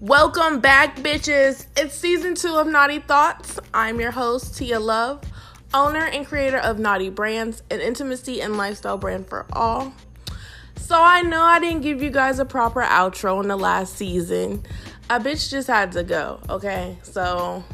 Welcome back, bitches. It's season two of Naughty Thoughts. I'm your host, Tia Love, owner and creator of Naughty Brands, an intimacy and lifestyle brand for all. So I know I didn't give you guys a proper outro in the last season. A bitch just had to go, okay? So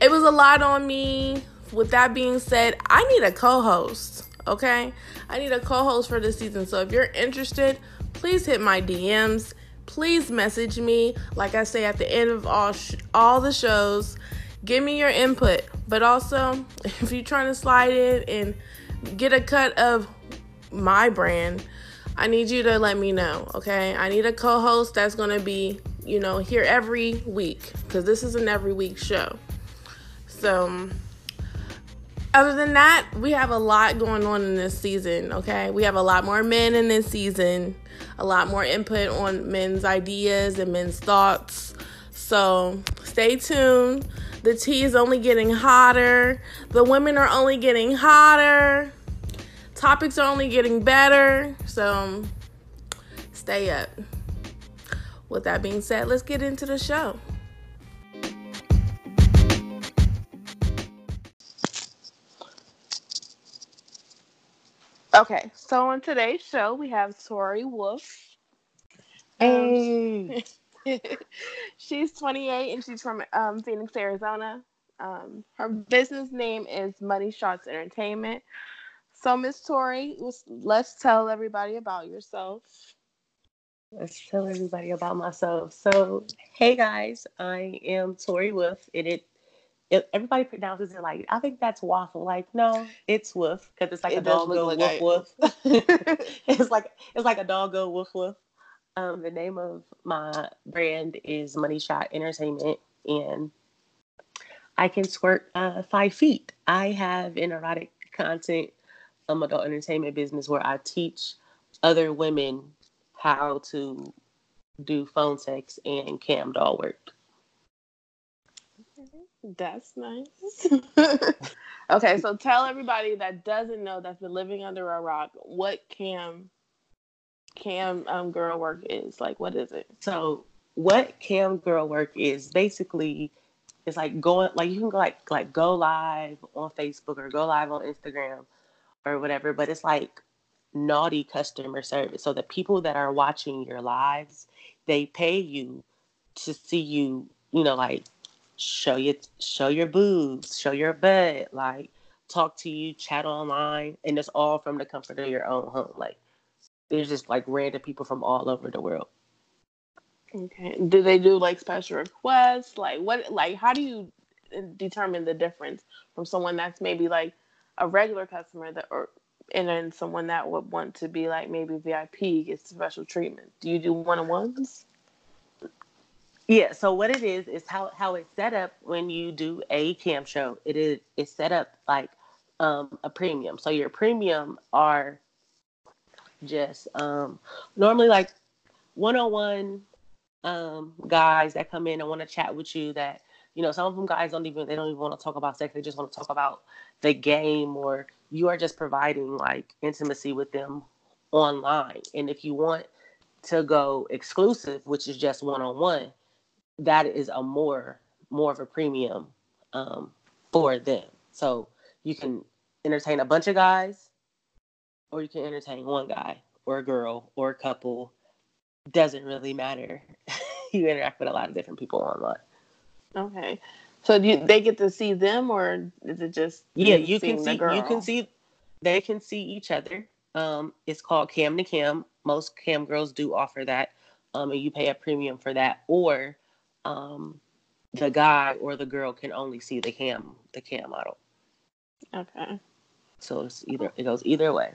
it was a lot on me. With that being said, I need a co host, okay? I need a co host for this season. So if you're interested, please hit my DMs please message me. Like I say at the end of all sh- all the shows, give me your input. But also, if you're trying to slide in and get a cut of my brand, I need you to let me know, okay? I need a co-host that's going to be, you know, here every week cuz this is an every week show. So, other than that, we have a lot going on in this season, okay? We have a lot more men in this season a lot more input on men's ideas and men's thoughts. So stay tuned. The tea is only getting hotter. The women are only getting hotter. Topics are only getting better. So stay up. With that being said, let's get into the show. Okay, so on today's show we have Tori Wolf. Hey. Um, she's 28 and she's from um, Phoenix, Arizona. Um, her business name is Money Shots Entertainment. So, Miss Tori, let's tell everybody about yourself. Let's tell everybody about myself. So, hey guys, I am Tori Wolf, and it everybody pronounces it like I think that's waffle. Like no, it's woof because it's like it a dog go like woof woof. it's like it's like a dog go woof woof. Um, the name of my brand is Money Shot Entertainment, and I can squirt uh, five feet. I have an erotic content um, adult entertainment business where I teach other women how to do phone sex and cam doll work. That's nice. okay, so tell everybody that doesn't know that's been living under a rock what cam cam um, girl work is. Like, what is it? So, what cam girl work is basically it's like going like you can go like like go live on Facebook or go live on Instagram or whatever, but it's like naughty customer service. So the people that are watching your lives, they pay you to see you, you know, like show you show your boobs, show your butt, like talk to you, chat online, and it's all from the comfort of your own home. Like there's just like random people from all over the world. Okay. Do they do like special requests? Like what like how do you uh, determine the difference from someone that's maybe like a regular customer that or and then someone that would want to be like maybe VIP gets special treatment? Do you do one on ones? Yeah, so what it is is how how it's set up when you do a cam show. It is it's set up like um, a premium. So your premium are just um, normally like one on one guys that come in and want to chat with you. That you know some of them guys don't even they don't even want to talk about sex. They just want to talk about the game or you are just providing like intimacy with them online. And if you want to go exclusive, which is just one on one that is a more more of a premium um, for them. So you can entertain a bunch of guys, or you can entertain one guy or a girl or a couple. Doesn't really matter. you interact with a lot of different people online. Okay. So do you, they get to see them, or is it just yeah? You can see. You can see. They can see each other. Um, it's called cam to cam. Most cam girls do offer that, um, and you pay a premium for that. Or um, the guy or the girl can only see the cam the cam model. Okay. So it's either it goes either way.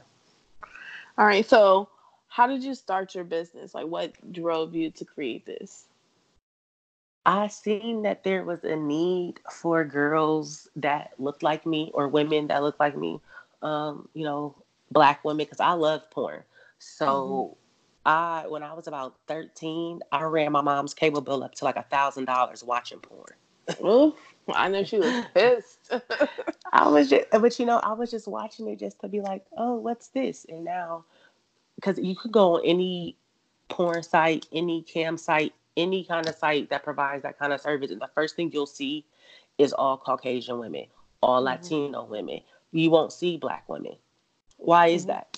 All right. So how did you start your business? Like what drove you to create this? I seen that there was a need for girls that looked like me or women that looked like me. Um, you know, black women because I love porn. So mm-hmm. I when I was about 13, I ran my mom's cable bill up to like a thousand dollars watching porn. Ooh, I know she was pissed. I was just, but you know, I was just watching it just to be like, oh, what's this? And now, because you could go on any porn site, any cam site, any kind of site that provides that kind of service, and the first thing you'll see is all Caucasian women, all mm-hmm. Latino women. You won't see black women. Why is mm-hmm. that?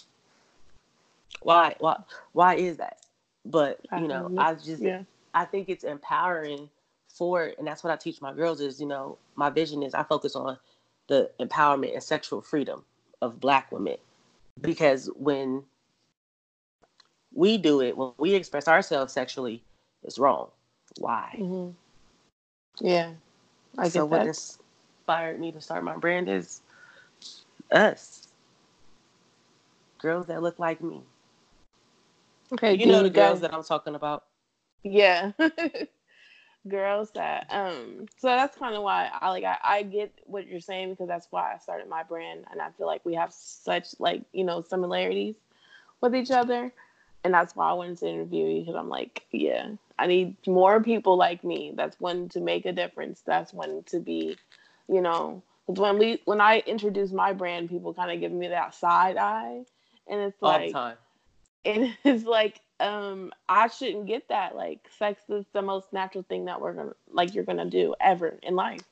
Why why why is that? But you know, I just yeah. I think it's empowering for and that's what I teach my girls is, you know, my vision is I focus on the empowerment and sexual freedom of black women. Because when we do it, when we express ourselves sexually, it's wrong. Why? Mm-hmm. Yeah. I so what inspired me to start my brand is us. Girls that look like me. Okay, you know the girls that I'm talking about. Yeah. girls that um so that's kind of why I like I, I get what you're saying because that's why I started my brand and I feel like we have such like, you know, similarities with each other. And that's why I wanted to interview you because I'm like, yeah, I need more people like me. That's one to make a difference. That's one to be, you know, because when we when I introduce my brand, people kind of give me that side eye, and it's like, All time. And it's like, um, I shouldn't get that. Like, sex is the most natural thing that we're gonna like you're gonna do ever in life.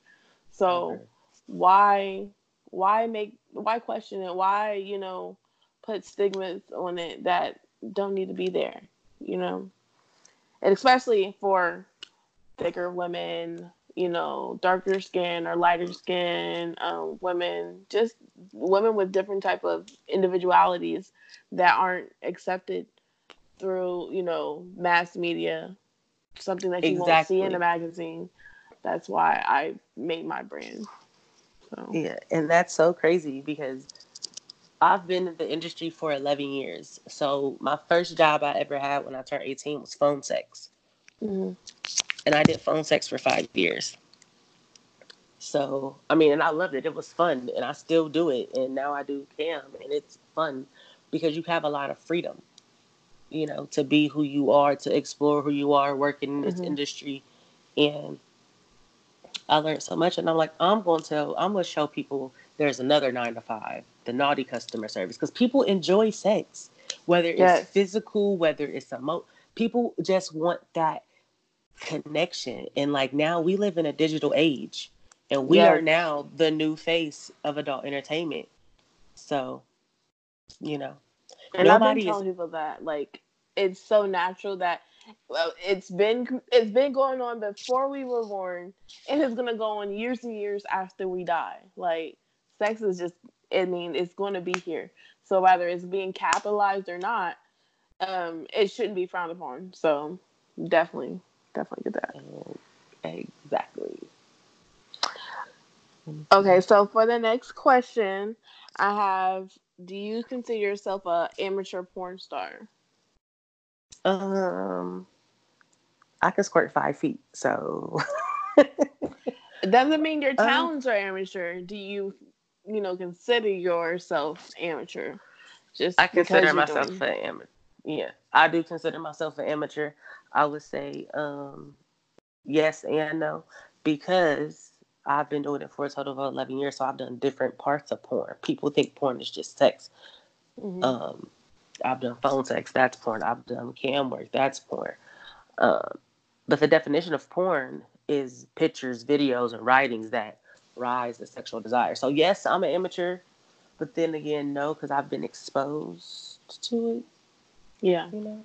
So okay. why why make why question it? Why you know put stigmas on it that don't need to be there? You know, and especially for thicker women, you know, darker skin or lighter skin um, women, just women with different type of individualities that aren't accepted through, you know, mass media, something that you exactly. won't see in a magazine. That's why I made my brand. So. Yeah, and that's so crazy because I've been in the industry for 11 years. So my first job I ever had when I turned 18 was phone sex. Mm-hmm and I did phone sex for five years. So I mean, and I loved it. It was fun, and I still do it. And now I do cam, and it's fun because you have a lot of freedom, you know, to be who you are, to explore who you are, working in this mm-hmm. industry, and I learned so much. And I'm like, I'm going to tell, I'm going to show people there's another nine to five, the naughty customer service, because people enjoy sex, whether it's yes. physical, whether it's emo. People just want that connection. And like now we live in a digital age and we yes. are now the new face of adult entertainment. So, you know, and I've been telling is... people that like it's so natural that well, it's been it's been going on before we were born, and it's gonna go on years and years after we die. Like sex is just, I mean, it's going to be here. So whether it's being capitalized or not, um, it shouldn't be frowned upon. So definitely definitely get that. Exactly. Okay, so for the next question, I have: Do you consider yourself a amateur porn star? Um, I can squirt five feet, so. it doesn't mean your um, talents um, are amateur. Do you, you know, consider yourself amateur? Just I consider myself an amateur. Yeah, I do consider myself an amateur. I would say um, yes and no because I've been doing it for a total of 11 years. So I've done different parts of porn. People think porn is just sex. Mm-hmm. Um, I've done phone sex, that's porn. I've done cam work, that's porn. Um, but the definition of porn is pictures, videos, and writings that rise the sexual desire. So, yes, I'm an amateur, but then again, no, because I've been exposed to it. Yeah. You know?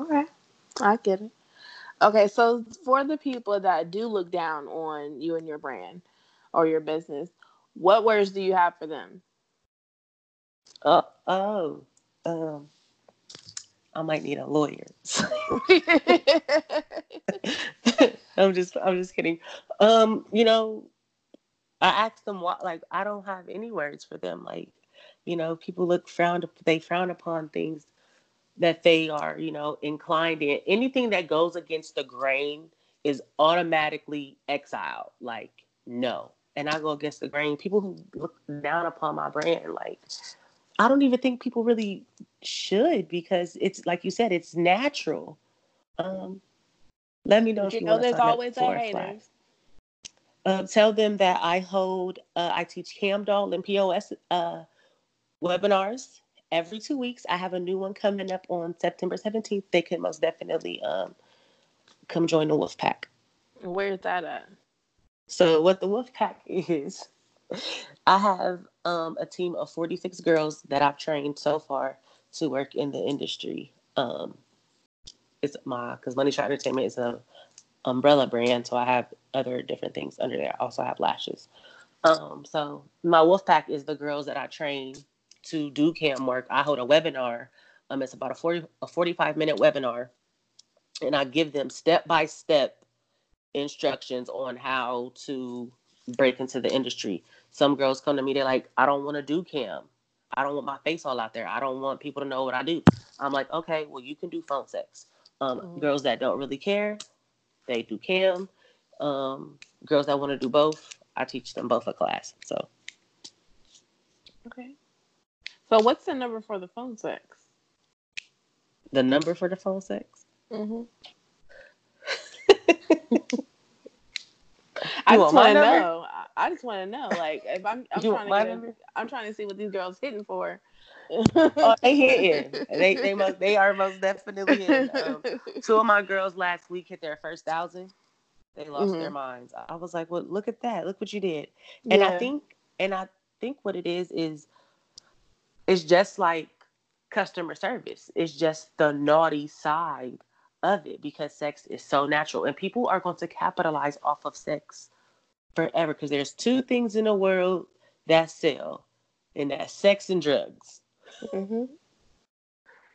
Okay. I get it. Okay, so for the people that do look down on you and your brand or your business, what words do you have for them? Uh, oh, um, I might need a lawyer. I'm just, I'm just kidding. Um, you know, I asked them what, like, I don't have any words for them. Like, you know, people look frowned, they frown upon things that they are, you know, inclined in. Anything that goes against the grain is automatically exiled. Like, no. And I go against the grain. People who look down upon my brand, like, I don't even think people really should because it's like you said, it's natural. Um, let me know if you, you know there's always a hater. Uh, tell them that I hold, uh, I teach CamDoll and POS uh, webinars every two weeks. I have a new one coming up on September 17th. They can most definitely um, come join the Wolf Pack. Where's that at? So what the Wolf Pack is, I have um, a team of 46 girls that I've trained so far to work in the industry. Um, it's my because Money Shot Entertainment is a umbrella brand, so I have other different things under there. I also have lashes. Um, so my wolf pack is the girls that I train to do cam work. I hold a webinar. Um, it's about a 40 a 45 minute webinar, and I give them step by step instructions on how to break into the industry. Some girls come to me, they're like, I don't want to do cam. I don't want my face all out there. I don't want people to know what I do. I'm like, okay, well, you can do phone sex. Um, mm-hmm. Girls that don't really care, they do cam. Um, girls that want to do both, I teach them both a class. So, okay. So, what's the number for the phone sex? The number for the phone sex? Mm-hmm. I just want to know. I just want to know. Like, if I'm, I'm trying to, get, I'm trying to see what these girls hitting for. oh, they hitting. They they most they are most definitely hitting. Um, two of my girls last week hit their first thousand. They lost mm-hmm. their minds. I was like, well, look at that. Look what you did. And yeah. I think, and I think what it is is, it's just like customer service. It's just the naughty side of it because sex is so natural, and people are going to capitalize off of sex forever because there's two things in the world that sell, and that's sex and drugs. Mm-hmm.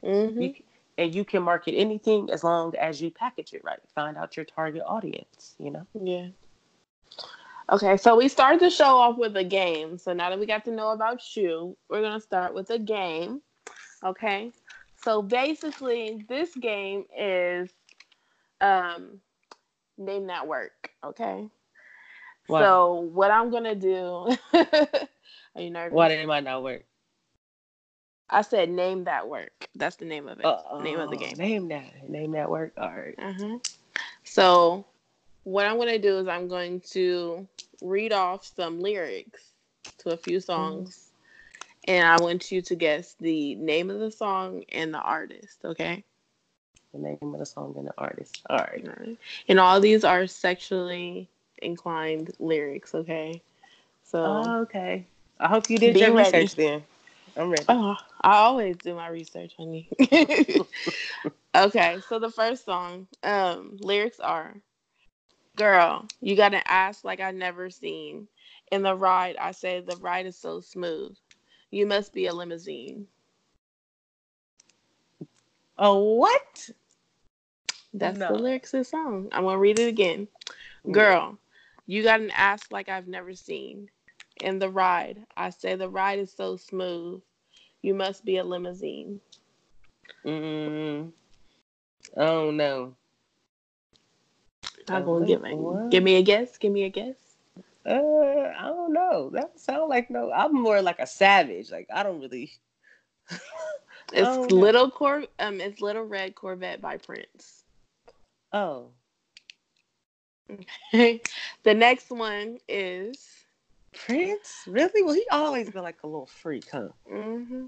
Mm-hmm. You, and you can market anything as long as you package it right. Find out your target audience. You know. Yeah. Okay, so we started the show off with a game. So now that we got to know about you, we're gonna start with a game. Okay. So basically, this game is um, name that work. Okay. What? So what I'm gonna do? are you nervous? What it might not work? I said name that work. That's the name of it. Uh, name of the game. Name that. Name that work. All right. uh-huh. So what I'm gonna do is I'm going to read off some lyrics to a few songs. Mm-hmm. And I want you to guess the name of the song and the artist, okay? The name of the song and the artist. All right. All right. And all these are sexually inclined lyrics, okay? So oh, okay. I hope you did your ready. research then. I'm ready. Oh, I always do my research, honey. okay, so the first song, um, lyrics are Girl, you got an ass like I never seen. In the ride, I say the ride is so smooth. You must be a limousine. Oh, what? That's no. the lyrics of the song. I'm gonna read it again. Girl, you got an ass like I've never seen. In the ride, I say the ride is so smooth. You must be a limousine. Mm. Oh no. I'm gonna give me give me a guess. Give me a guess. Uh, I don't know. That sound like no. I'm more like a savage. Like I don't really. it's little cor um. It's Little Red Corvette by Prince. Oh. Okay. the next one is Prince. Really? Well, he always been like a little freak, huh? Mm-hmm.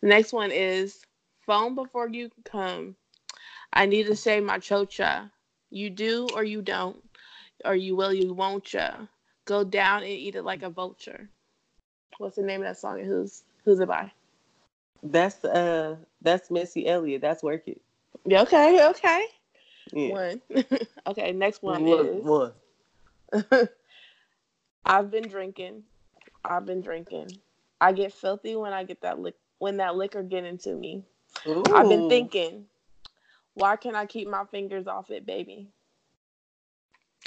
The next one is phone before you come. I need to say my chocha. You do or you don't, or you will, you won't ya. Go down and eat it like a vulture. What's the name of that song? And who's who's it by? That's uh that's Missy Elliott. That's work it. Yeah, okay, okay. Yeah. One. okay, next one one, is one. I've been drinking. I've been drinking. I get filthy when I get that lick when that liquor get into me. Ooh. I've been thinking, why can't I keep my fingers off it, baby?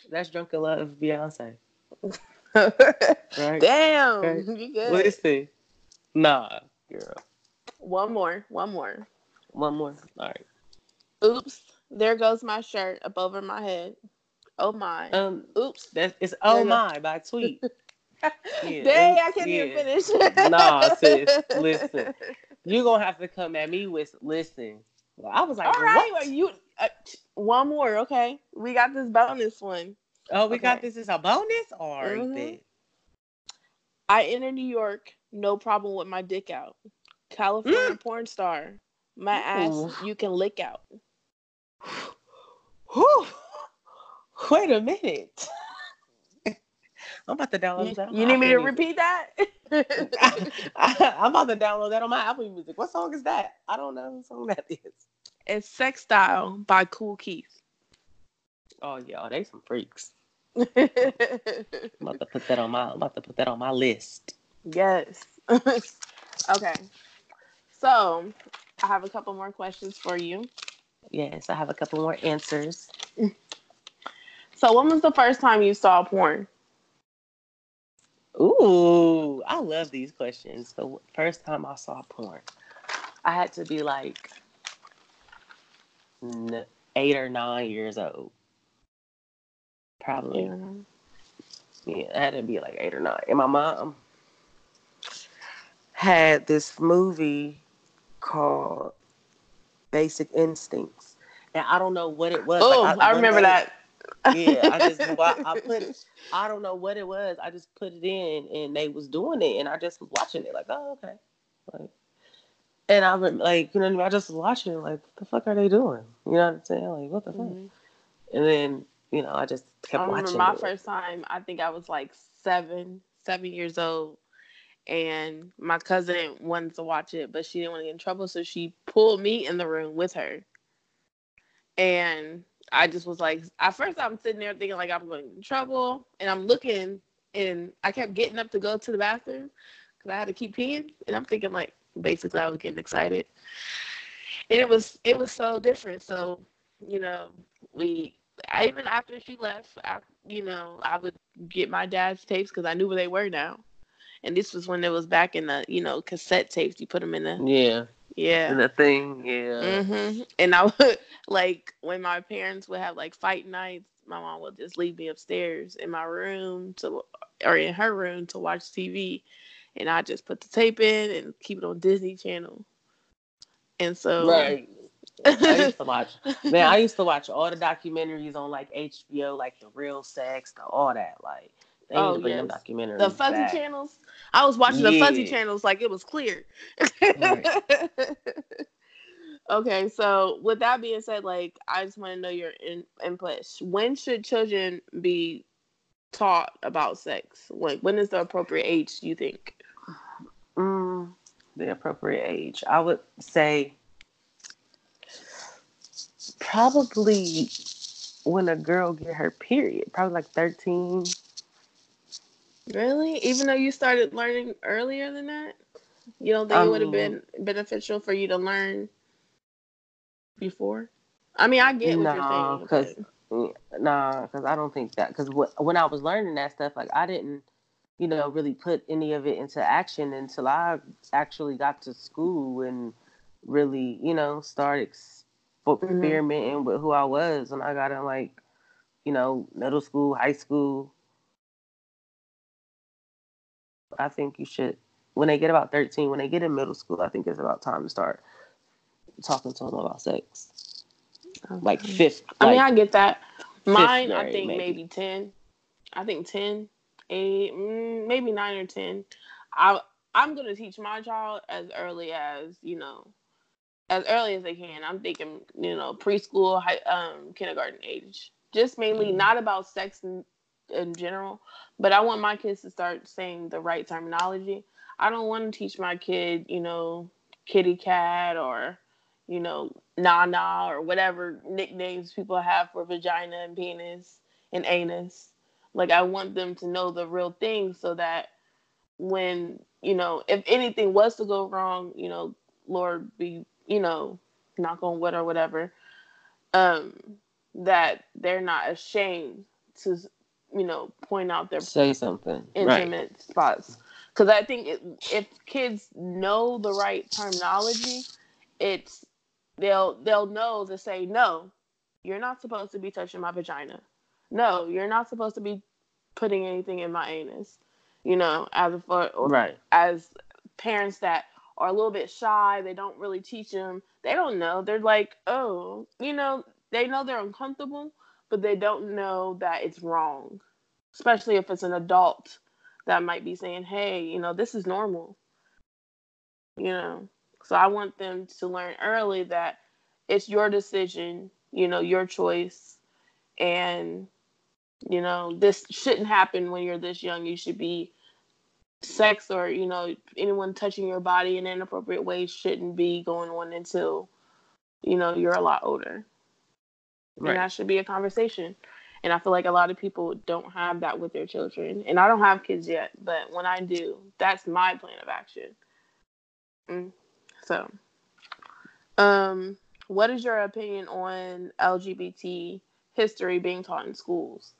That's Drunk in Love, Beyonce. right? Damn, right. you good? Listen, nah, girl. One more, one more, one more. All right. Oops, there goes my shirt up over my head. Oh my. Um. Oops. That's it's Oh My by Tweet. Yeah, Dang, I can't yeah. even finish. nah, sis. Listen, you're gonna have to come at me with listen. Well, I was like, all right, well, you uh, one more, okay? We got this bonus one. Oh, we okay. got this as a bonus, or mm-hmm. I enter New York, no problem with my dick out. California mm. porn star, my Ooh. ass you can lick out. Whew. Wait a minute. I'm about to download that. you need me to repeat that? I, am about to download that on my Apple Music. What song is that? I don't know what song that is. it's Sex Style by Kool Keith. Oh yeah, they some freaks. I'm about to put that on my. I'm about to put that on my list. Yes. okay. So I have a couple more questions for you. Yes, I have a couple more answers. So when was the first time you saw porn? Ooh, I love these questions. The first time I saw porn, I had to be like eight or nine years old. Probably. Yeah, I had to be like eight or nine. And my mom had this movie called Basic Instincts. And I don't know what it was. Oh, Like, I, one remember that. Yeah, I just I, I put I don't know what it was. I just put it in and they was doing it and I just was watching it like, oh okay. Like and I rem- like, you know I mean? I just was watching it like, what the fuck are they doing? You know what I'm saying? Like, what the fuck? Mhm. And then, you know, I just kept I remember watching my it. first time. I think I was like seven, seven years old, and my cousin wanted to watch it, but she didn't want to get in trouble, so she pulled me in the room with her. And I just was like, at first I'm sitting there thinking like I'm going to in trouble, and I'm looking, and I kept getting up to go to the bathroom because I had to keep peeing, and I'm thinking like basically I was getting excited, and it was it was so different. So you know we I, even after she left, I, you know, I would get my dad's tapes because I knew where they were now. And this was when it was back in the, you know, cassette tapes. You put them in the, Yeah. Yeah. And the thing, yeah. hmm And I would, like, when my parents would have, like, fight nights, my mom would just leave me upstairs in my room to, or in her room to watch TV. And I just put the tape in and keep it on Disney Channel. And so, Right. I used to watch man, I used to watch all the documentaries on like HBO, like the real sex, the all that. Like they need Oh, bring yes. documentaries. the fuzzy back. channels. I was watching the fuzzy channels like it was clear. Right. okay, so with that being said, like I just want to know your in- input. When should children be taught about sex? Like when is the appropriate age? Do you think? Mm, the appropriate age. I would say probably when a girl get her period, probably like 13. Really? Even though you started learning earlier than that, you don't think it would have Um, been beneficial for you to learn before? I mean, I get what No, you're saying. 'cause- but- Nah, because I don't think that. Because when I was learning that stuff, like I didn't, you know, really put any of it into action until I actually got to school and really, you know, started Mm-hmm. experimenting with who I was. And I got in like, you know, middle school, high school. I think you should, when they get about 13, when they get in middle school, I think it's about time to start talking to them about sex. Like Okay. fifth. I mean, I get that. Mine, I think maybe. maybe. 10. I think 10, 8, mm, maybe 9 or 10. I, I'm going to teach my child as early as, you know, as early as they can. I'm thinking, you know, preschool, high, um, kindergarten age. Just mainly Mhm. not about sex in, general, but I want my kids to start saying the right terminology. I don't want to teach my kid, you know, kitty cat or, you know, Nana or whatever nicknames people have for vagina and penis and anus. Like I want them to know the real thing so that when, you know, if anything was to go wrong, you know, Lord be, you know, knock on wood or whatever, um, that they're not ashamed to, you know, point out their say something. Right. intimate spots because i think it, if kids know the right terminology it's they'll they'll know to say no you're not supposed to be touching my vagina no you're not supposed to be putting anything in my anus you know as a for Right. as parents that are a little bit shy they don't really teach them they don't know they're like oh you know they know they're uncomfortable but they don't know that it's wrong especially if it's an adult that might be saying hey you know this is normal you know so i want them to learn early that it's your decision you know your choice and you know this shouldn't happen when you're this young. You should be sex or you know anyone touching your body in inappropriate ways shouldn't be going on until you know you're a lot older right. and that should be a conversation and i feel like a lot of people don't have that with their children and i don't have kids yet but when i do that's my plan of action mm. so um what is your opinion on lgbt history being taught in schools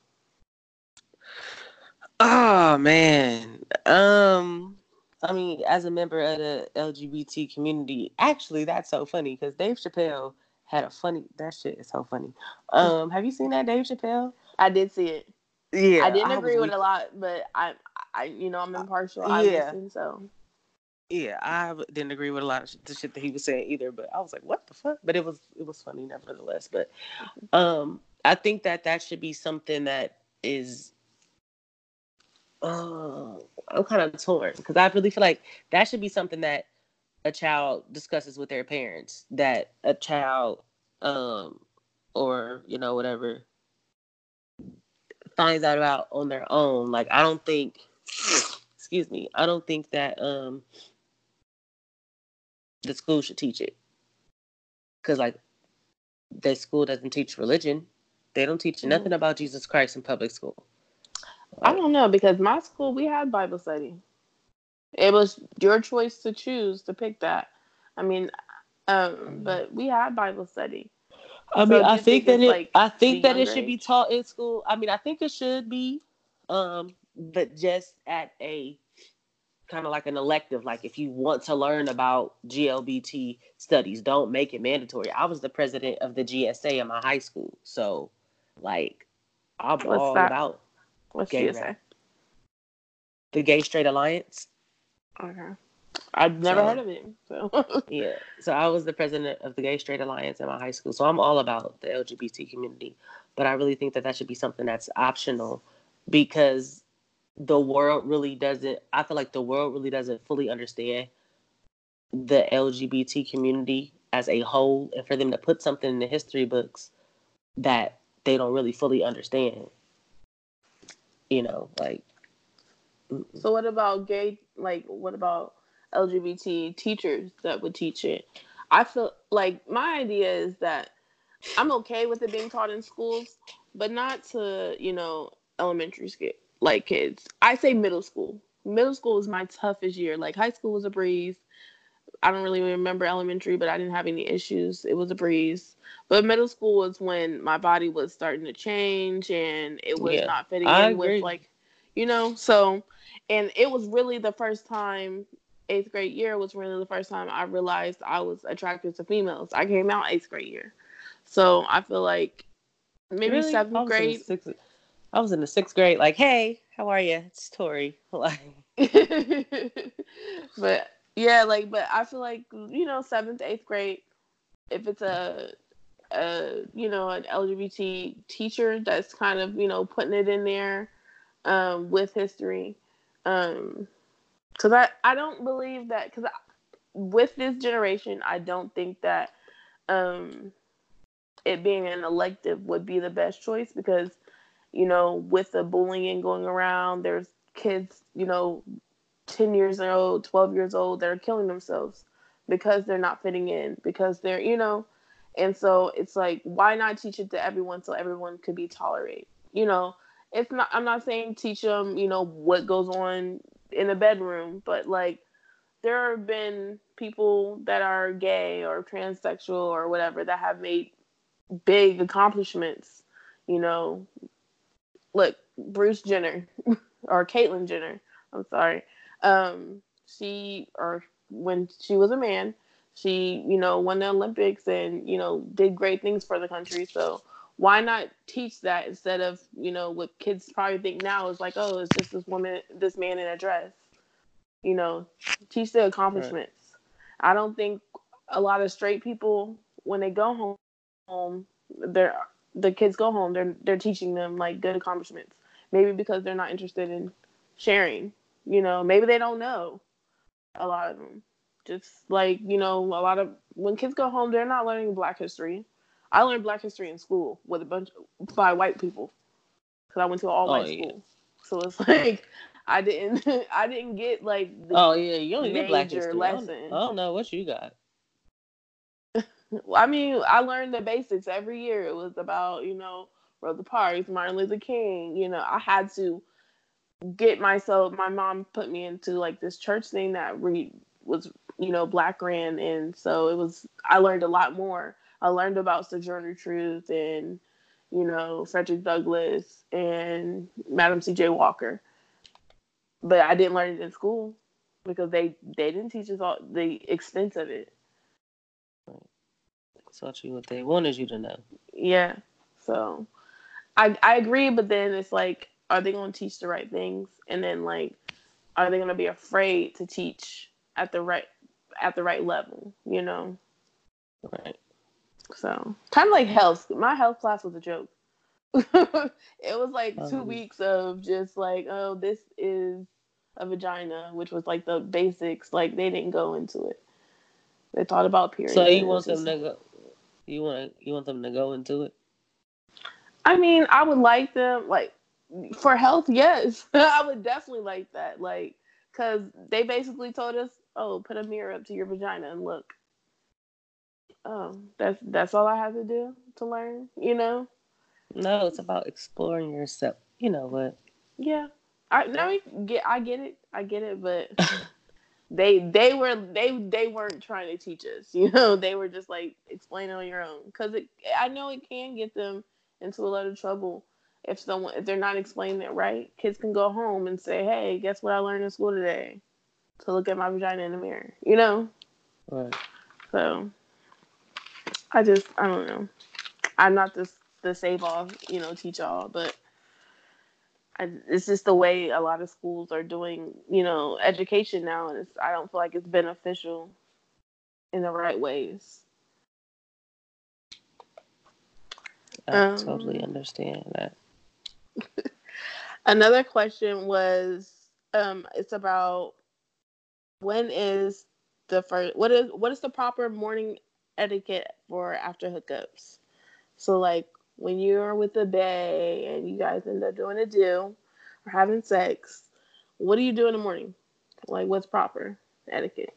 Oh man. Um I mean, as a member of the LGBT community, actually that's so funny because Dave Chappelle had a funny that shit is so funny. Um, have you seen that Dave Chappelle? I did see it. Yeah. I didn't I agree with weak. a lot, but I I you know, I'm impartial. I yeah. listen, so yeah, I didn't agree with a lot of the shit that he was saying either, but I was like, "What the fuck?" But it was it was funny nevertheless. But um, I think that that should be something that is oh, I'm kind of torn because I really feel like that should be something that a child discusses with their parents. That a child, um, or you know whatever, finds out about on their own. Like I don't think, excuse me, I don't think that um the school should teach it because like the school doesn't teach religion. They don't teach nothing about Jesus Christ in public school. I don't know because my school we had Bible study. It was your choice to choose to pick that. I mean, um, but we had Bible study. I mean, I think, think that it. Like I think that it should age? be taught in school. I mean, I think it should be, um, but just at a kind of like an elective. Like if you want to learn about GLBT studies, don't make it mandatory. I was the president of the GSA in my high school, so like I'm What's all that? about What's gay GSA? The Gay Straight Alliance. Okay. I've never so, heard of it. So yeah. So I was the president of the Gay Straight Alliance in my high school. So I'm all about the LGBT community, but I really think that that should be something that's optional because the world really doesn't. I feel like the world really doesn't fully understand the LGBT community as a whole, and for them to put something in the history books that they don't really fully understand you know, like. So what about gay? Like, what about LGBT teachers that would teach it? I feel like my idea is that I'm okay with it being taught in schools, but not to you know elementary school like kids. I say middle school. Middle school was my toughest year. Like high school was a breeze. I don't really remember elementary, but I didn't have any issues. It was a breeze. But middle school was when my body was starting to change and it was yeah, not fitting I in agree. with like, you know, so and it was really the first time eighth grade year was really the first time I realized I was attracted to females. I came out eighth grade year. So I feel like maybe really? seventh grade. Sixth, I was in the sixth grade, like, hey, how are you? It's Tori. Like but yeah, like, but I feel like you know, seventh, eighth grade, if it's a, a you know, an LGBT teacher that's kind of you know putting it in there, um, with history, um, because I I don't believe that because with this generation, I don't think that, um, it being an elective would be the best choice because, you know, with the bullying going around, there's kids, you know, 10 years old, 12 years old that are killing themselves because they're not fitting in, because they're, you know, and so it's like, why not teach it to everyone so everyone could be tolerated? You know, it's not, I'm not saying teach them, you know, what goes on in the bedroom, but like, there have been people that are gay or transsexual or whatever that have made big accomplishments, you know. Look, Bruce Jenner or Caitlyn Jenner, I'm sorry um, she or when she was a man, she you know won the Olympics and you know did great things for the country. So why not teach that instead of you know what kids probably think now is like oh it's just this woman this man in a dress you know teach the accomplishments right. i don't think a lot of straight people when they go home home they're the kids go home they're they're teaching them like good accomplishments maybe because they're not interested in sharing you know, maybe they don't know. A lot of them. Just like, you know, a lot of when kids go home, they're not learning black history. I learned Black history in school with a bunch by white people because I went to an all oh, white oh, yeah. school. So it's like I didn't I didn't get like oh yeah you only get Black history. Lesson. I don't, I don't know what you got. I mean, I learned the basics every year. It was about, you know, Rosa Parks, Martin Luther King. You know, I had to get myself. My mom put me into like this church thing that re, was, you know, black ran, and so it was. I learned a lot more. I learned about Sojourner Truth and, you know, Frederick Douglass and Madam C.J. Walker, but I didn't learn it in school because they they didn't teach us all the extent of it. Taught you what they wanted you to know. Yeah. So I I agree, but then it's like, are they gonna teach the right things? And then like, are they gonna be afraid to teach at the right at the right level, you know? Right. So kind of like health. My health class was a joke. it was like two um, weeks of just like, oh, this is a vagina, which was like the basics. Like they didn't go into it. They thought about periods. So you want them to go? You want you want them to go into it? I mean, I would like them like for health. Yes, I would definitely like that. Like, cause they basically told us, "Oh, put a mirror up to your vagina and look." Oh, that's that's all I have to do to learn. You know? No, it's about exploring yourself. You know what? Yeah, I no, get I get it, I get it, but they they were they they weren't trying to teach us. You know, they were just like explain on your own because it I know it can get them into a lot of trouble if someone if they're not explaining it right. Kids can go home and say, "Hey, guess what I learned in school today?" To look at my vagina in the mirror, you know. Right. So, I just I don't know. I'm not the the save all, you know, teach all, but I, it's just the way a lot of schools are doing, you know, education now, and it's I don't feel like it's beneficial in the right ways. I um, totally understand that. another question was, um, it's about when is the first what is what is the proper morning etiquette for after hookups? So like when you're with a bae and you guys end up doing a do or having sex, what do you do in the morning? Like what's proper etiquette?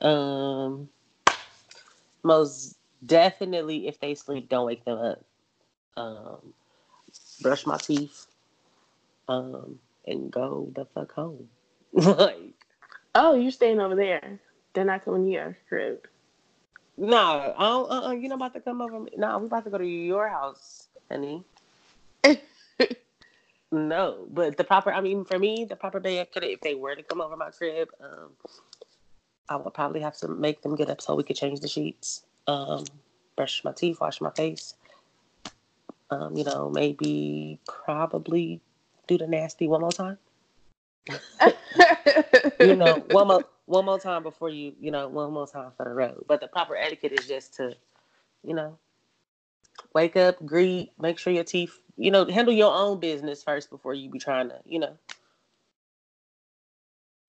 Um most definitely if they sleep, don't wake them up. Um, brush my teeth, um, and go the fuck home. like, oh, you're staying over there? They're not coming to your crib. I don't, uh, uh, you're not about to come over. No, nah, we're about to go to your house, honey. no, but the proper. I mean, for me, the proper day could if they were to come over my crib, um, I would probably have to make them get up so we could change the sheets um, brush my teeth, wash my face. Um, you know, maybe probably do the nasty one more time. you know, one more one more time before you, you know, one more time for the road. But the proper etiquette is just to, you know, wake up, greet, make sure your teeth, you know, handle your own business first before you be trying to, you know.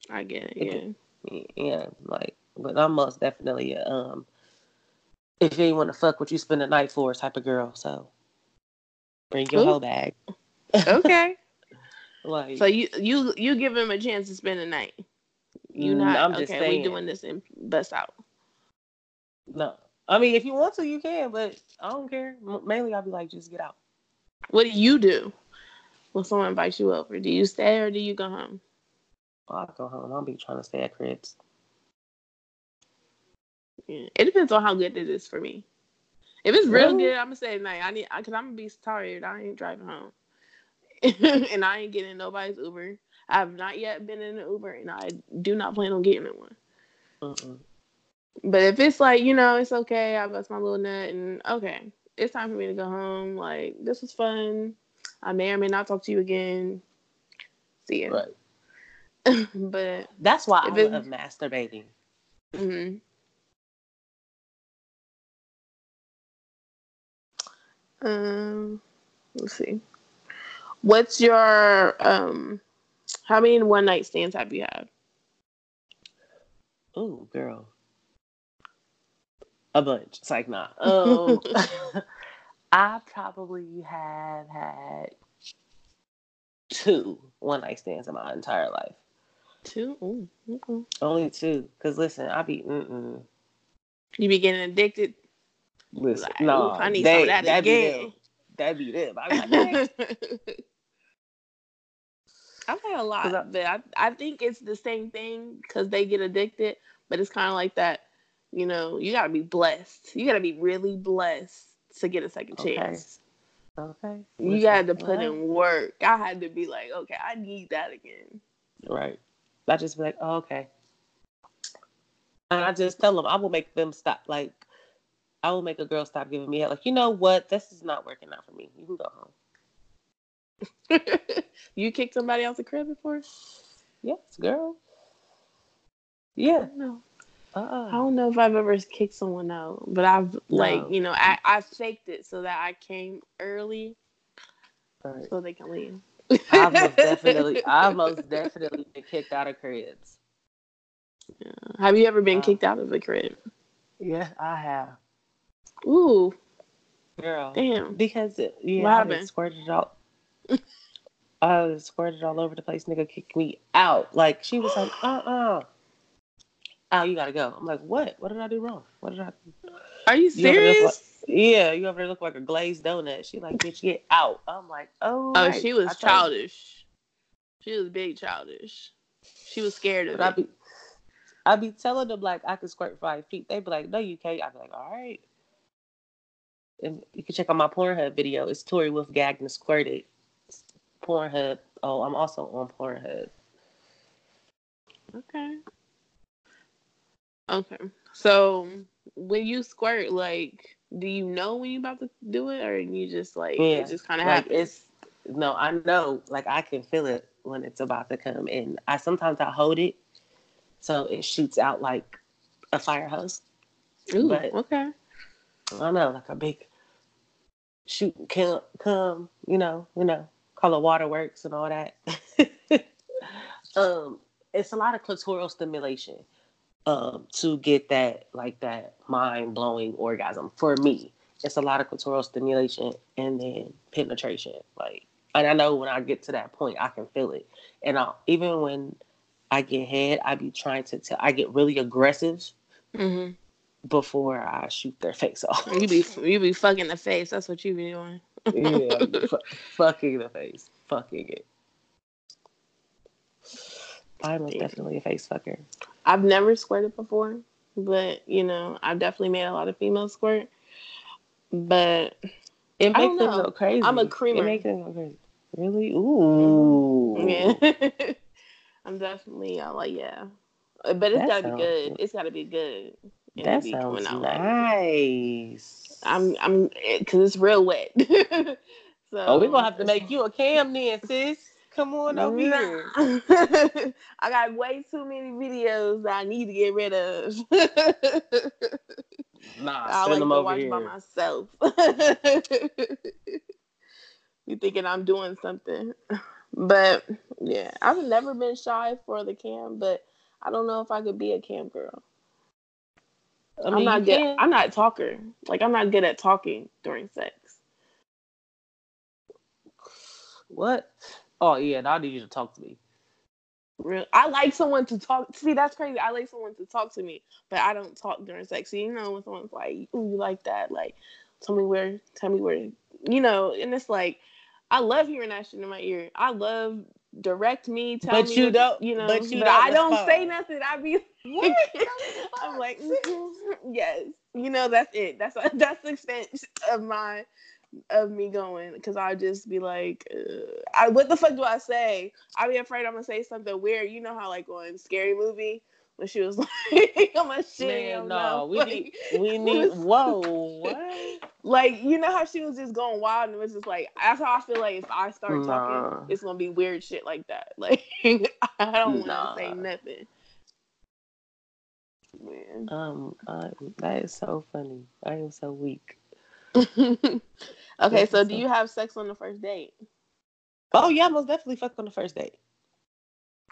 I get it. Yeah. Yeah, like, but I'm most definitely a, um if you ain't want to fuck what you spend the night for type of girl. So bring your Ooh. whole bag. okay. like so you you you give him a chance to spend the night. You mm, not I'm just okay. Saying. We doing this in bust out. No, I mean if you want to, you can, but I don't care. Mainly, I'll be like, just get out. What do you do when someone invites you over? Do you stay or do you go home? I'll go home. I'll be trying to stay at cribs. Yeah. It depends on how good it is for me. If it's real good, I'm gonna say night. I need because I'm gonna be tired. I ain't driving home, and I ain't getting nobody's Uber. I have not yet been in an Uber, and I do not plan on getting in one. Uh-uh. But if it's like you know, it's okay. I bust my little nut, and okay, it's time for me to go home. Like this was fun. I may or may not talk to you again. See ya. Right. but that's why I love masturbating. Mm-hmm. Um, let's see. What's your um? How many one night stands have you had? Oh, girl. A bunch. It's like nah. Um, I probably have had two one night stands in my entire life. Two? Ooh. Only two. Cause listen, I be mm-mm. You be getting addicted. Listen, Like, no, ooh, I need they, some of that that'd Be again. them. That'd be them. I be like, "Next." I've had a lot, I- but I, I think it's the same thing because they get addicted. But it's kind of like that, you know. You gotta be blessed. You gotta be really blessed to get a second Okay. chance. okay. You got to put in work. I had to be like, okay, I need that again. Right. I just be like, oh, okay. And I just tell them, I will make them stop. Like, I will make a girl stop giving me head. Like, you know what? This is not working out for me. You can go home. you kicked somebody out the crib before? Yes, girl. Yeah. No. I Uh-uh. don't know if I've ever kicked someone out, but I've like No. you know I I faked it so that I came early Right. so they can leave. I've most definitely, I've most definitely been kicked out of cribs. Have you ever been Uh, kicked out of a crib? Yeah, I have. Ooh, Girl. damn. Because, uh, yeah, What I happened? done squirted all. I was squirted all over the place. Nigga kicked me out. Like, she was like, uh uh Oh, you gotta go. I'm like, what? What did I do wrong? What did I do? Are you You over there serious? Yeah, you over there look like a glazed donut. She like, bitch, get out. I'm like, oh. Oh, right. she was I you. childish. She was big childish. She was scared of But I it. be, I be telling them like I can squirt five feet. They be like, no, you can't. I be like, all right. And you can check out my Pornhub video. It's Tori Wolf and squirted. Pornhub. Oh, I'm also on Pornhub. Okay. Okay. So when you squirt, like, do you know when you're about to do it, or you just like Yeah, it just kind of like happens? it's no, I know. Like I can feel it when it's about to come, and I sometimes I hold it, so it shoots out like a fire hose. Ooh, but- okay. I don't know, like a big shoot come, come, you know, you know, call waterworks and all that. um, it's a lot of clitoral stimulation um to get that like that mind blowing orgasm for me. It's a lot of clitoral stimulation and then penetration. Like and I know when I get to that point I can feel it. And I, even when I get head, I be trying to tell I get really aggressive hmm before I shoot their face off. You be you be fucking the face. That's what you be doing. yeah, fu- fucking the face, fucking it. I'm Yeah. definitely a face fucker. I've never squirted before, but you know, I've definitely made a lot of females squirt. But It makes them go crazy. I'm a creamer. It makes them go crazy. Really? Ooh. yeah, I'm definitely uh, like yeah, but it's That gotta be good. good. It's gotta be good. And it That be sounds coming out like- nice. I'm eh, I'm because it's real wet. Oh, so Oh, we're gonna have to make you a cam then, sis. Come on over here. I got way too many videos that I need to get rid of. Nah, I send like them to over watch here. by myself. you thinking I'm doing something. But yeah, I've never been shy for the cam, but I don't know if I could be a cam girl. I I'm mean, not good. can. I'm not a talker. Like I'm not good at talking during sex. What? Oh yeah, I need you to talk to me. Real. I like someone to talk. See, that's crazy. I like someone to talk to me, but I don't talk during sex. So, you know, when someone's like, "Ooh, you like that?" Like, tell me where. Tell me where. You know, and it's like, I love hearing that shit in my ear. I love direct me. Tell But me. you don't- You know, but you don't I don't say nothing. I be. What? I'm like, mhm, yes. You know, that's it. That's that's the extent of my of me going because I'll just be like, uh, I, what the fuck do I say? I be afraid I'm gonna say something weird. You know how like on Scary Movie when she was like, I'm a shit. Man, no, we like, need, we need. Whoa, what? like you know how she was just going wild and it was just like that's how I feel like if I start Nah. talking, it's gonna be weird shit like that. Like I don't want to Nah. say nothing. Man. Um, uh, that is so funny. I am so weak. okay, That's so do you have sex on the first date? Oh yeah, most definitely fuck on the first date.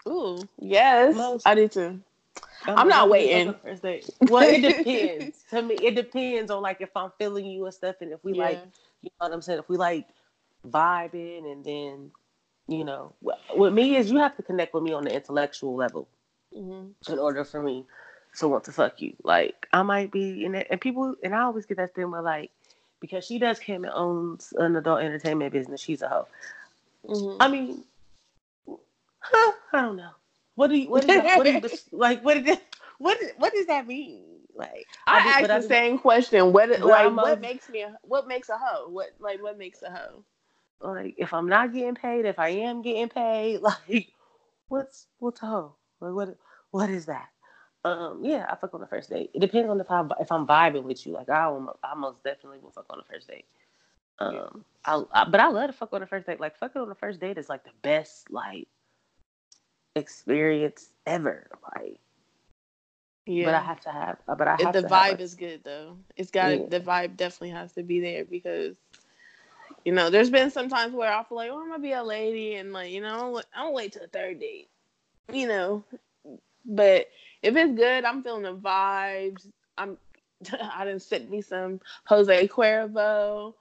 Ooh, yes, Most- I do too. I'm, I'm not waiting. First date. Well, it depends. to me, it depends on like if I'm feeling you and stuff, and if we yeah. like, you know what I'm saying. If we like vibing, and then, you know, with me is you have to connect with me on the intellectual level mm-hmm. in order for me to want to fuck you. Like I might be in it, and people, and I always get that thing where like because she does came and owns an adult entertainment business, she's a hoe. Mm-hmm. I mean, huh, I don't know. What do you what, is that, what do you like? What did what what does that mean? Like I, I asked the I, same question. What like I'm what a, makes me a, what makes a hoe? What like what makes a hoe? Like if I'm not getting paid, if I am getting paid, like what's what's a hoe? Like what what is that? Um, yeah, I fuck on the first date. It depends on if I if I'm vibing with you. Like I, I most definitely will fuck on the first date. Um, I, I, but I love to fuck on the first date. Like fucking on the first date is like the best like experience ever. Like, yeah. But I have to have. Uh, but I have the vibe is good though. It's got yeah. the vibe definitely has to be there because you know there's been some times where I feel like oh I'm gonna be a lady and like you know I'm gonna wait till the third date. You know, but if it's good, I'm feeling the vibes. I'm I didn't send me some Jose Cuervo.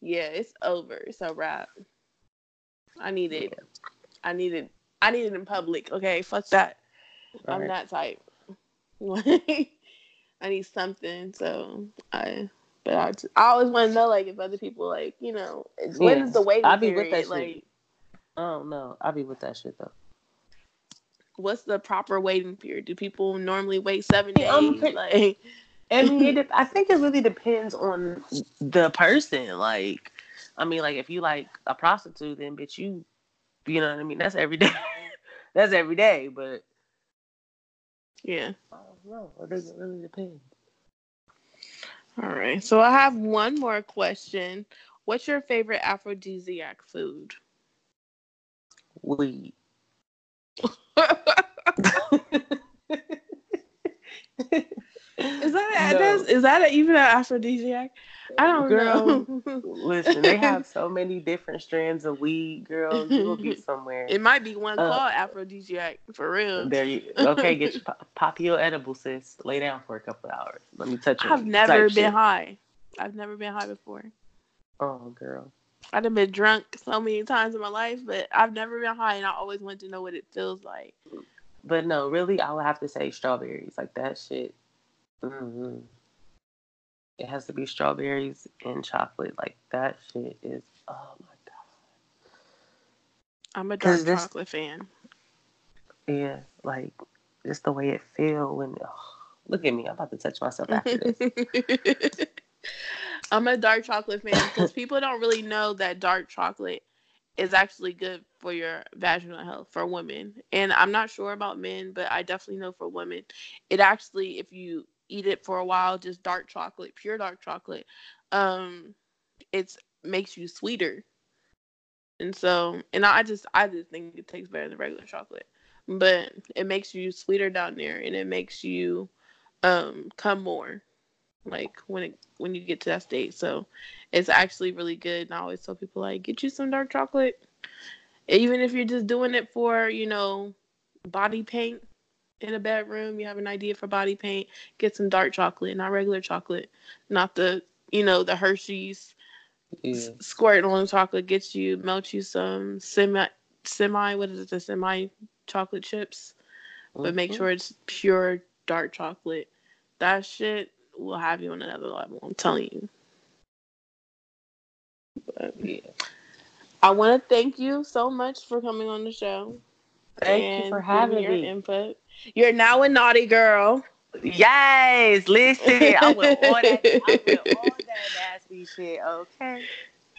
Yeah, it's over. It's a wrap. I needed it. I need it. I need it in public. Okay, fuck that. I'm that type. I need something. So I, but I, just, I always want to know like if other people like you know when is the waiting I'll be period? With that like, shit. I don't know. I'll be with that shit though what's the proper waiting period? Do people normally wait seven days? Um, like, I mean, it, I think it really depends on the person. Like, I mean, like if you like a prostitute, then bitch, you, you know what I mean. That's every day. That's every day, but yeah, I don't know. It doesn't really depend. All right, so I have one more question. What's your favorite aphrodisiac food? Weed is that a, no. is that a, even an aphrodisiac? I don't girl, know. listen, they have so many different strands of weed, girl. You will get somewhere. It might be one uh, called aphrodisiac for real. There you okay? Get your pop your edible, sis. Lay down for a couple hours. Let me touch you. I've never been shit. high. I've never been high before. Oh, girl. I've been drunk so many times in my life, but I've never been high, and I always want to know what it feels like. But no, really, I would have to say strawberries. Like that shit. Mm-hmm. It has to be strawberries and chocolate. Like that shit is. Oh my god. I'm a dark this, chocolate fan. Yeah, like just the way it feel when. Oh, look at me! I'm about to touch myself after this. I'm a dark chocolate fan because people don't really know that dark chocolate is actually good for your vaginal health for women. And I'm not sure about men, but I definitely know for women, it actually, if you eat it for a while, just dark chocolate, pure dark chocolate, um, it makes you sweeter. And so, and I just, I just think it tastes better than regular chocolate, but it makes you sweeter down there, and it makes you um come more like when it when you get to that state. So it's actually really good. And I always tell people like get you some dark chocolate. Even if you're just doing it for, you know, body paint in a bedroom, you have an idea for body paint, get some dark chocolate, not regular chocolate, not the you know, the Hershey's yeah. squirt on chocolate gets you melt you some semi semi what is it, the semi chocolate chips. Mm-hmm. But make mm-hmm. sure it's pure dark chocolate. That shit will have you on another level. I'm telling you. But yeah. I want to thank you so much for coming on the show. Thank you for having your me. input. You're now a naughty girl. Yes, listen, I went all that, I went all that nasty shit. Okay.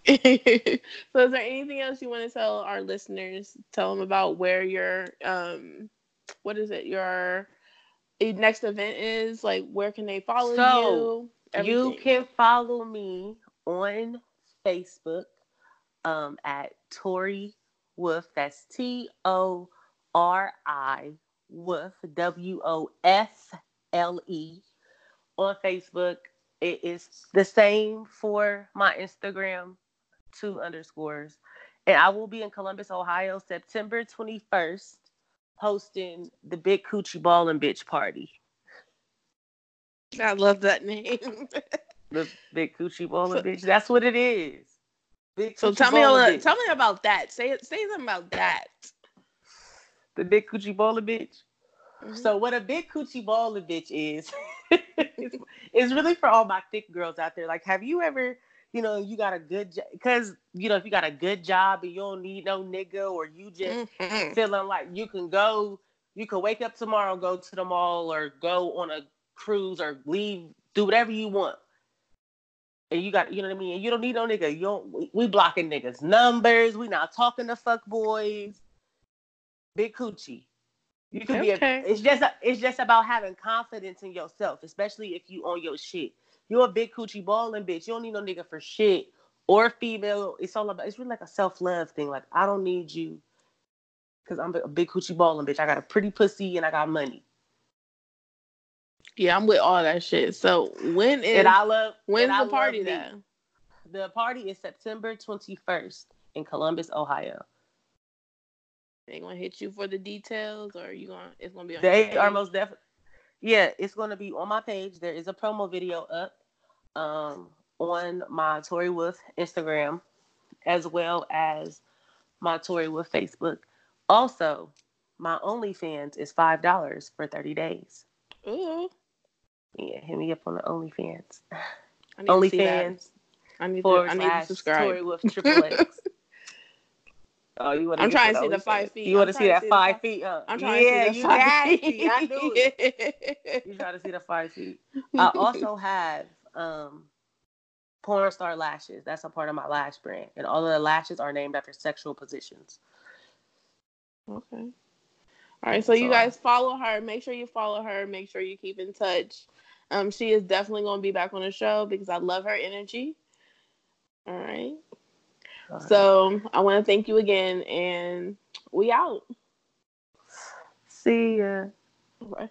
so, is there anything else you want to tell our listeners? Tell them about where your um, what is it? Your next event is? Like, where can they follow so, you? Everything. You can follow me on Facebook um, at Tori Wolf. That's T O R I Wolf, W O F L E. On Facebook, it is the same for my Instagram, two underscores. And I will be in Columbus, Ohio, September 21st hosting the Big Coochie Ball and Bitch Party. I love that name. the Big Coochie Ball and Bitch. That's what it is. Big so tell me, a, tell me about that. Say it say something about that. The Big Coochie Ballin' Bitch. Mm-hmm. So what a big coochie ballin' bitch is, is really for all my thick girls out there. Like, have you ever you know, you got a good job because you know if you got a good job and you don't need no nigga or you just mm-hmm. feeling like you can go, you can wake up tomorrow, go to the mall or go on a cruise or leave, do whatever you want. And you got, you know what I mean? And you don't need no nigga. You don't. We, we blocking niggas numbers. We not talking to fuck boys. Big coochie. You can okay. be. A, it's just. A, it's just about having confidence in yourself, especially if you on your shit. You're a big coochie balling bitch. You don't need no nigga for shit or female. It's all about. It's really like a self love thing. Like I don't need you because I'm a big coochie balling bitch. I got a pretty pussy and I got money. Yeah, I'm with all that shit. So when is and I love when's the party then? The party is September 21st in Columbus, Ohio. They gonna hit you for the details, or you gonna it's gonna be on they are most definitely yeah, it's gonna be on my page. There is a promo video up um, on my Tori Wolf Instagram, as well as my Tori Wolf Facebook. Also, my OnlyFans is five dollars for thirty days. Ooh. Yeah, hit me up on the OnlyFans. OnlyFans. I need to, I need to subscribe. Tori Wolf Triple X. Oh, you want? I'm trying to see the five feet. You want to see that five feet? I'm trying yeah, to see the five feet. I knew it. you try to see the five feet. I also have um, porn star lashes. That's a part of my lash brand, and all of the lashes are named after sexual positions. Okay. All right, so, so you guys follow her. Make sure you follow her. Make sure you keep in touch. Um, she is definitely going to be back on the show because I love her energy. All right. So I want to thank you again, and we out. See ya. Bye.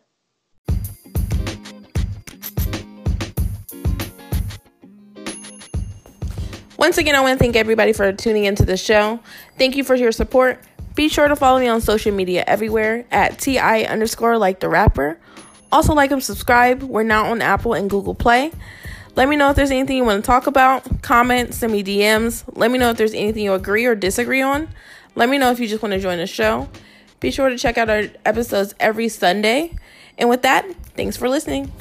Once again, I want to thank everybody for tuning into the show. Thank you for your support. Be sure to follow me on social media everywhere at TI underscore like the rapper. Also, like and subscribe. We're now on Apple and Google Play. Let me know if there's anything you want to talk about. Comment, send me DMs. Let me know if there's anything you agree or disagree on. Let me know if you just want to join the show. Be sure to check out our episodes every Sunday. And with that, thanks for listening.